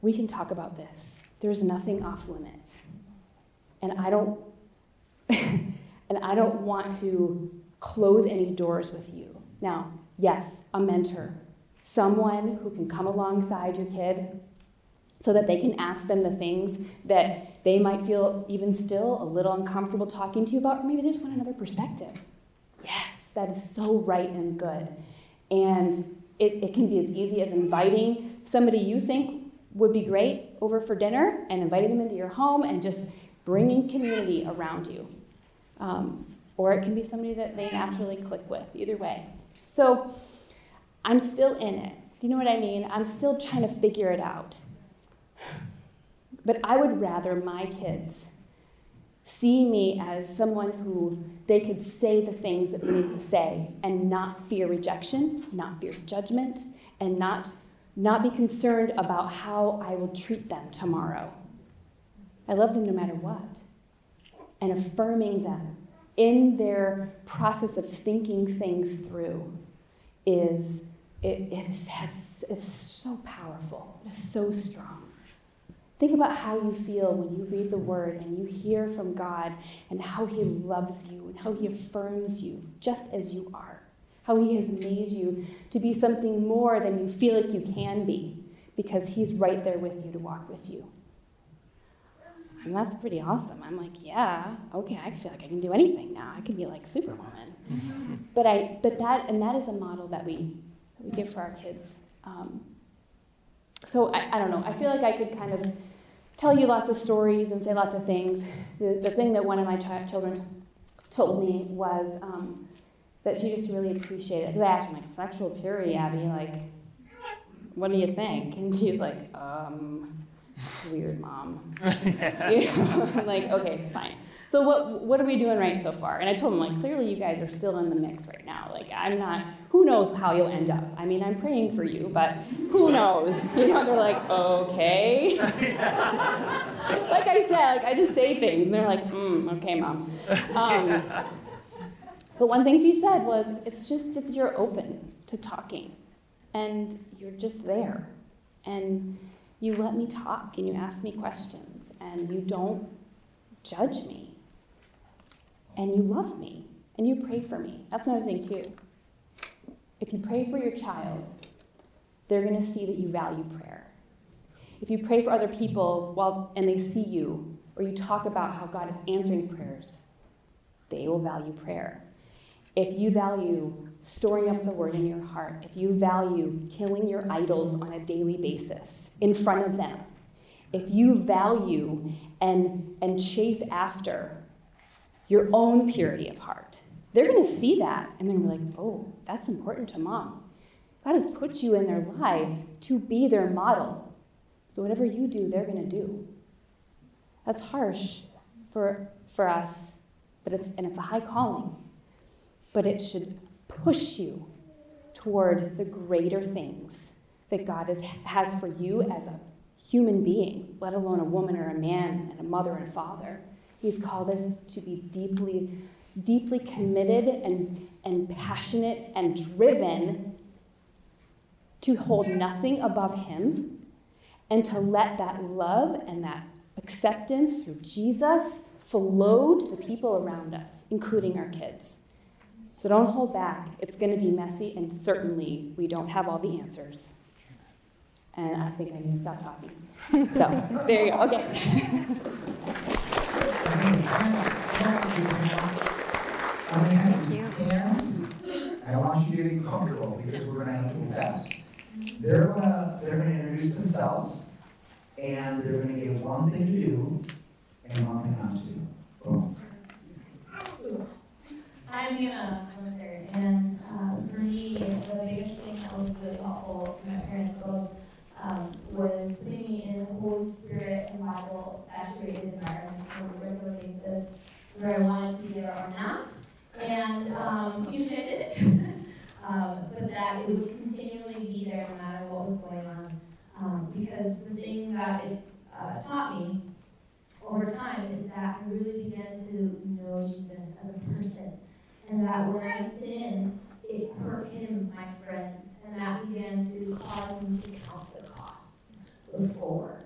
we can talk about this. There's nothing off limits. And I don't [LAUGHS] and I don't want to close any doors with you. Now, yes, a mentor, someone who can come alongside your kid so that they can ask them the things that they might feel even still a little uncomfortable talking to you about, or maybe they just want another perspective. Yes, that is so right and good. And it, it can be as easy as inviting somebody you think would be great over for dinner and inviting them into your home and just bringing community around you. Um, or it can be somebody that they naturally click with, either way. So I'm still in it. Do you know what I mean? I'm still trying to figure it out. But I would rather my kids see me as someone who they could say the things that they need to say and not fear rejection, not fear judgment, and not, not be concerned about how I will treat them tomorrow. I love them no matter what. And affirming them in their process of thinking things through is it, it is, has, is so powerful, it is so strong. Think about how you feel when you read the word and you hear from God and how He loves you and how He affirms you just as you are. How He has made you to be something more than you feel like you can be because He's right there with you to walk with you. And that's pretty awesome. I'm like, yeah, okay, I feel like I can do anything now. I can be like Superwoman. Mm-hmm. [LAUGHS] But I, but that, and that is a model that we, that we give for our kids. Um, so I, I don't know. I feel like I could kind of tell you lots of stories and say lots of things. The, the thing that one of my ch- children t- told me was um, that she just really appreciated. Because I asked her, like, sexual purity, Abby, like, what do you think? And she's like, um, that's weird, mom. [LAUGHS] [LAUGHS] I'm like, okay, fine. So what what are we doing right so far? And I told him like clearly you guys are still in the mix right now. Like I'm not. Who knows how you'll end up? I mean, I'm praying for you, but who knows? You know, they're like, okay. [LAUGHS] like I said, like I just say things, and they're like, mm, okay, mom. Um, but one thing she said was, it's just that you're open to talking, and you're just there, and you let me talk, and you ask me questions, and you don't judge me and you love me and you pray for me. That's another thing, too. If you pray for your child, they're going to see that you value prayer. If you pray for other people while, and they see you, or you talk about how God is answering prayers, they will value prayer. If you value storing up the word in your heart, if you value killing your idols on a daily basis in front of them, if you value and, and chase after your own purity of heart. They're going to see that and they're going to be like, oh, that's important to mom. God has put you in their lives to be their model. So whatever you do, they're going to do. That's harsh for, for us, but it's, and it's a high calling. But it should push you toward the greater things that God is, has for you as a human being, let alone a woman or a man and a mother and a father. He's called us to be deeply, deeply committed and, and passionate and driven to hold nothing above Him and to let that love and that acceptance through Jesus flow to the people around us, including our kids. So don't hold back. It's going to be messy, and certainly we don't have all the answers. And I think I need to stop talking. So there you go. Okay. [LAUGHS] I want you to getting comfortable because we're gonna have to confess. They're gonna, they're gonna introduce themselves, and they're gonna give one thing to do and one thing not to do. Boom. I'm Hannah, I'm a Sarah, and um, for me, the biggest thing that was really helpful for my parents both um, was putting me in a Holy Spirit and Bible saturated environment on a regular whether I wanted to be there or not. And um, usually I did it. [LAUGHS] um, but that it would continually be there no matter what was going on. Um, because the thing that it uh, taught me over time is that I really began to know Jesus as a person. And that when I sinned, it hurt him, my friend. And that began to cause me to count the costs before.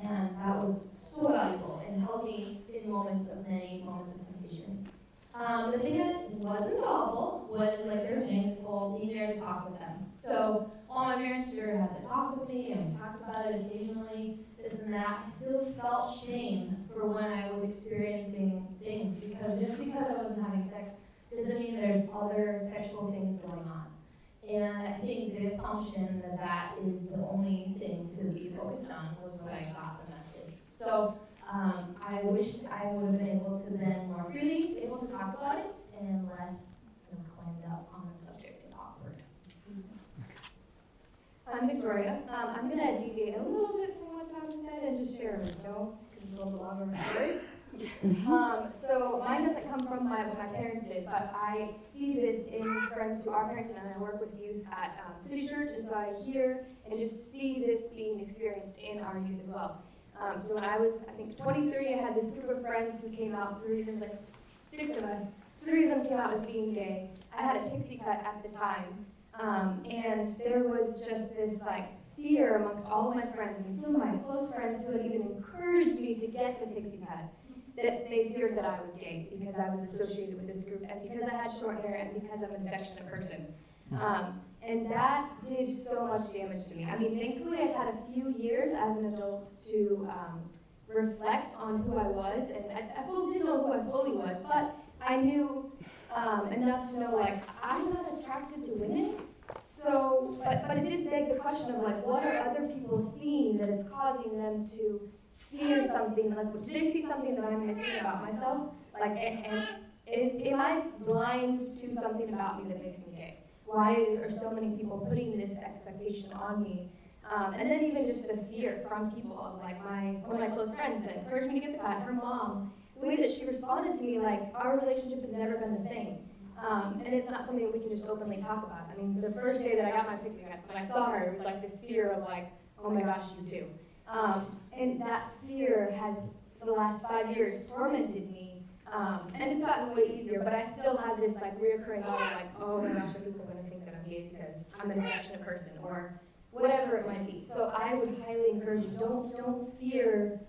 And that was so valuable and helped me moments of many moments of temptation. Um, the thing that wasn't helpful was, like this whole being there to talk with them. So all my parents sure had to talk with me, and we talked about it occasionally, this and that. I still felt shame for when I was experiencing things because just because I wasn't having sex doesn't mean there's other sexual things going on. And I think the assumption that that is the only thing to be focused on was what I got the message. So um, I wish I would have been able to then more freely able to talk about it and less you know, clammed up on the subject and awkward. I'm Victoria. Um, I'm going to deviate a little bit from what Tom said and just share a don't because it's a little longer story. [LAUGHS] um, so mine doesn't come from my, what my parents did, but I see this in friends who are parents, and I work with youth at um, City Church, and so I hear and just see this being experienced in our youth as well. Um, so when I was, I think, 23, I had this group of friends who came out. Three, there's like six of us. Three of them came out as being gay. I had a pixie cut at the time, um, and there was just this like fear amongst all of my friends and some of my close friends who had even encouraged me to get the pixie cut that they feared that I was gay because I was associated with this group and because I had short hair and because I'm an affectionate person. Um, and that did so much damage to me. I mean, thankfully, I've had a few years as an adult to um, reflect on who I was, and I, I fully didn't know who I fully was, but I knew um, enough to know, like, I'm not attracted to women. So, but, but it did beg the question of, like, what are other people seeing that is causing them to fear something? Like, did they see something that I'm missing about myself? Like, and, and is, am I blind to something about me that makes me? Why are so many people putting this expectation on me? Um, and then even just the fear from people like my one of my close friends that encouraged me to get the cut, her mom, the way that she responded to me, like our relationship has never been the same. Um, and it's not something we can just openly talk about. I mean, the first day that I got my cut, when I saw her, it was like this fear of like, oh my gosh, you too. Um, and that fear has, for the last five years, tormented me um, and it's gotten way easier, but I still have this like reoccurring thought of like, oh my gosh, are people going to because I'm an affectionate person or whatever it might be. So I would highly encourage you, don't don't fear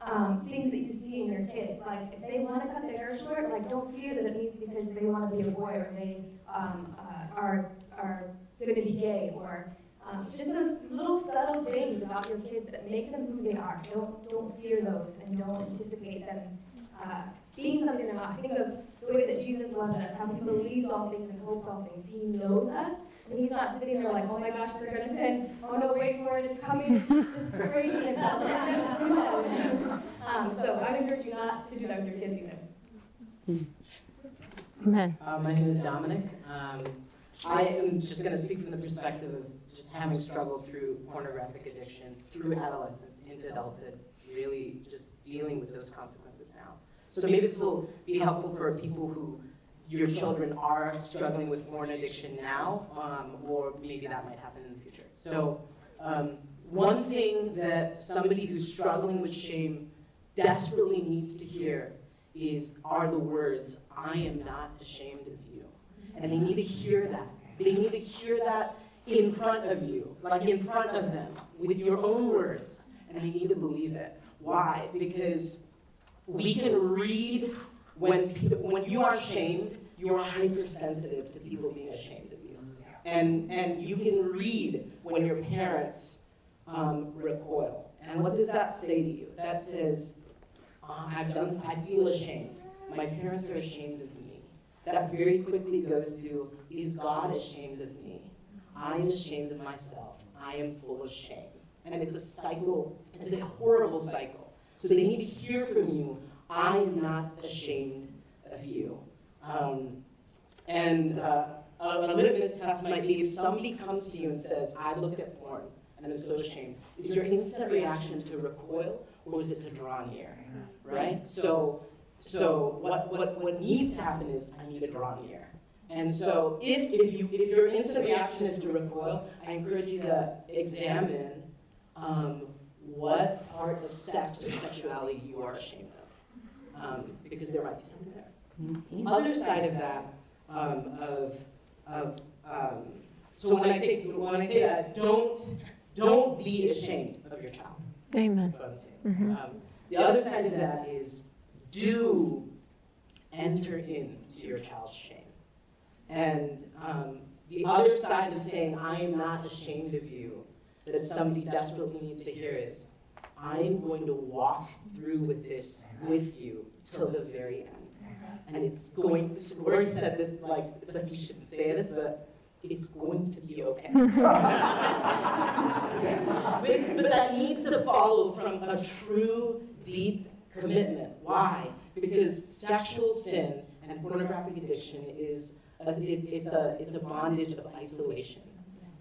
um, things that you see in your kids. Like if they want to cut their hair short, like don't fear that it means because they want to be a boy or they um, uh, are are going to be gay or um, just those little subtle things about your kids that make them who they are. Don't don't fear those and don't anticipate them. Uh, being something they're not. Think of the way that Jesus loves us, how he believes all things and hopes all things. He knows us, and he's not sitting there like, oh my gosh, they're going to sin. Oh no, wait for it, it's coming. It's just crazy and stuff. Not going to do that with us. Um, so I would encourage you not to do that with your kids either. Amen. Uh, my name is Dominic. Um, I am just going to speak from the perspective of just having struggled through pornographic addiction, through adolescence into adulthood, really just dealing with those consequences now. So maybe this will be helpful for people who your children are struggling with porn addiction now, um, or maybe that might happen in the future. So um, one thing that somebody who's struggling with shame desperately needs to hear is are the words, I am not ashamed of you. And they need to hear that. They need to hear that in front of you, like in front of them, with your own words. And they need to believe it. Why? Because we can read when, when you are ashamed, you are hypersensitive to people being ashamed of you. And, and you can read when your parents um, recoil. And what does that say to you? That says, uh, I've done, I feel ashamed. My parents are ashamed of me. that very quickly goes to, is God ashamed of me? I am ashamed of myself. I am full of shame. And it's a cycle, it's a horrible cycle. So they need to hear from you, I am not ashamed of you. Um, and uh, a, a litmus test might be if somebody comes to you and says, I looked at porn and I'm so ashamed, is your instant reaction to recoil or is it to draw near? Right? So, so what, what, what needs to happen is I need to draw near. And so if, if, you, if your instant reaction is to recoil, I encourage you to examine um, what part of sex or sexuality you are ashamed of. Um, because there might be something there. The other side of that, um, of, of um, so when I say when I say that, don't don't be ashamed of your child. Amen. That's what I'm saying. Um, the other side of that is do enter into your child's shame. And um, the other side of saying, I am not ashamed of you, that somebody desperately needs to hear is, I am going to walk through with this with you till the very end. And it's going, Lori said this, like, that you shouldn't say this, but it's going to be okay. [LAUGHS] but, but that needs to follow from a true, deep commitment. Why? Because sexual sin and pornographic addiction is a, it, it's a it's a bondage of isolation.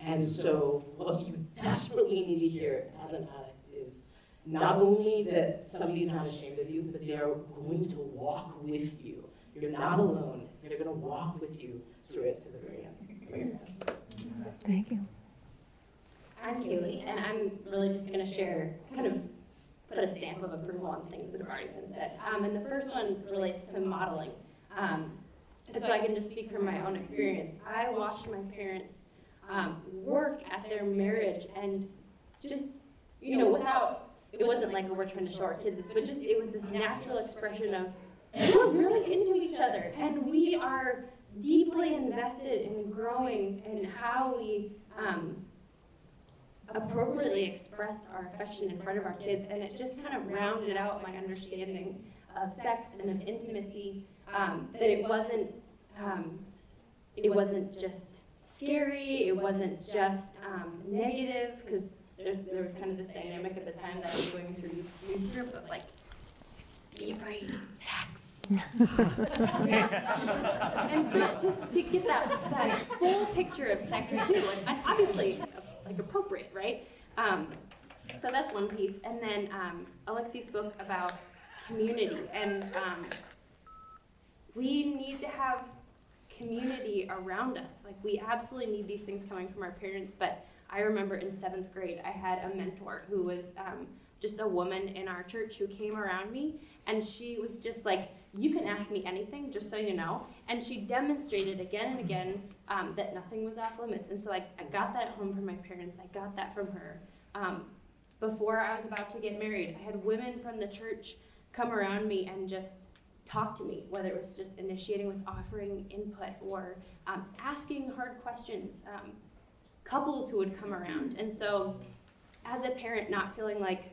And so, what you [LAUGHS] desperately need to hear as an addict is not only that somebody's not ashamed of you, but they are going to walk with you. You're not alone. They're going to walk with you through it to the very end. Thank you. I'm Kaylee, and I'm really just going to share, kind of put a stamp of approval on things that have already been said. Um, and the first one relates to modeling. Um, and so I can just speak from my own experience. I watched my parents um, work at their marriage and just, you know, without, it wasn't like we're trying to show our kids, but just it was this natural expression of, we're really into each other, and we are deeply invested in growing and how we um, appropriately expressed our affection in front of our kids, and it just kind of rounded out my understanding of sex and of intimacy. Um, that it wasn't, um, it wasn't just scary. It wasn't just um, negative because there was kind of this dynamic at the time that was going through youth group of like, be afraid, sex. [LAUGHS] and so just to get that, that full picture of sex too, and obviously like appropriate, right? Um, so that's one piece. And then um, Alexi spoke about community, and um, we need to have community around us. Like we absolutely need these things coming from our parents. But I remember in seventh grade, I had a mentor who was um, just a woman in our church who came around me, and she was just like, "You can ask me anything, just so you know." And she demonstrated again and again um, that nothing was off limits. And so I, I got that at home from my parents. I got that from her. Um, before I was about to get married, I had women from the church come around me and just talk to me, whether it was just initiating with offering input or um, asking hard questions. Um, couples who would come around. And so, as a parent, not feeling like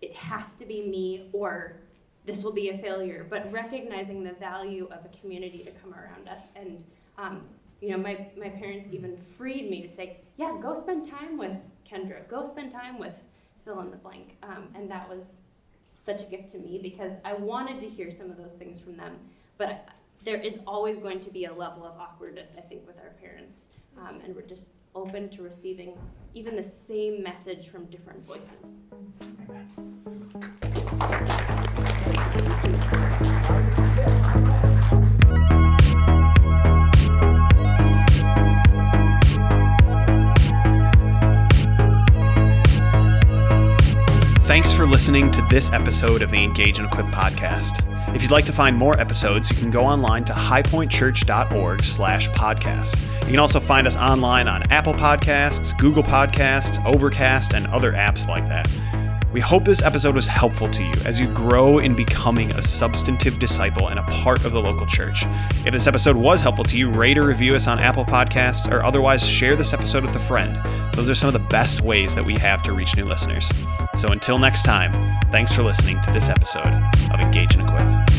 it has to be me or this will be a failure, but recognizing the value of a community to come around us. And, um, you know, my, my parents even freed me to say, yeah, go spend time with Kendra, go spend time with fill in the blank. Um, and that was such a gift to me because I wanted to hear some of those things from them. But there is always going to be a level of awkwardness, I think, with our parents. Um, and we're just open to receiving even the same message from different voices. Thanks for listening to this episode of the Engage and Equip podcast. If you'd like to find more episodes, you can go online to highpointchurch.org slash podcast. You can also find us online on Apple Podcasts, Google Podcasts, Overcast, and other apps like that. We hope this episode was helpful to you as you grow in becoming a substantive disciple and a part of the local church. If this episode was helpful to you, rate or review us on Apple Podcasts or otherwise share this episode with a friend. Those are some of the best ways that we have to reach new listeners. So until next time, thanks for listening to this episode of Engage and Equip.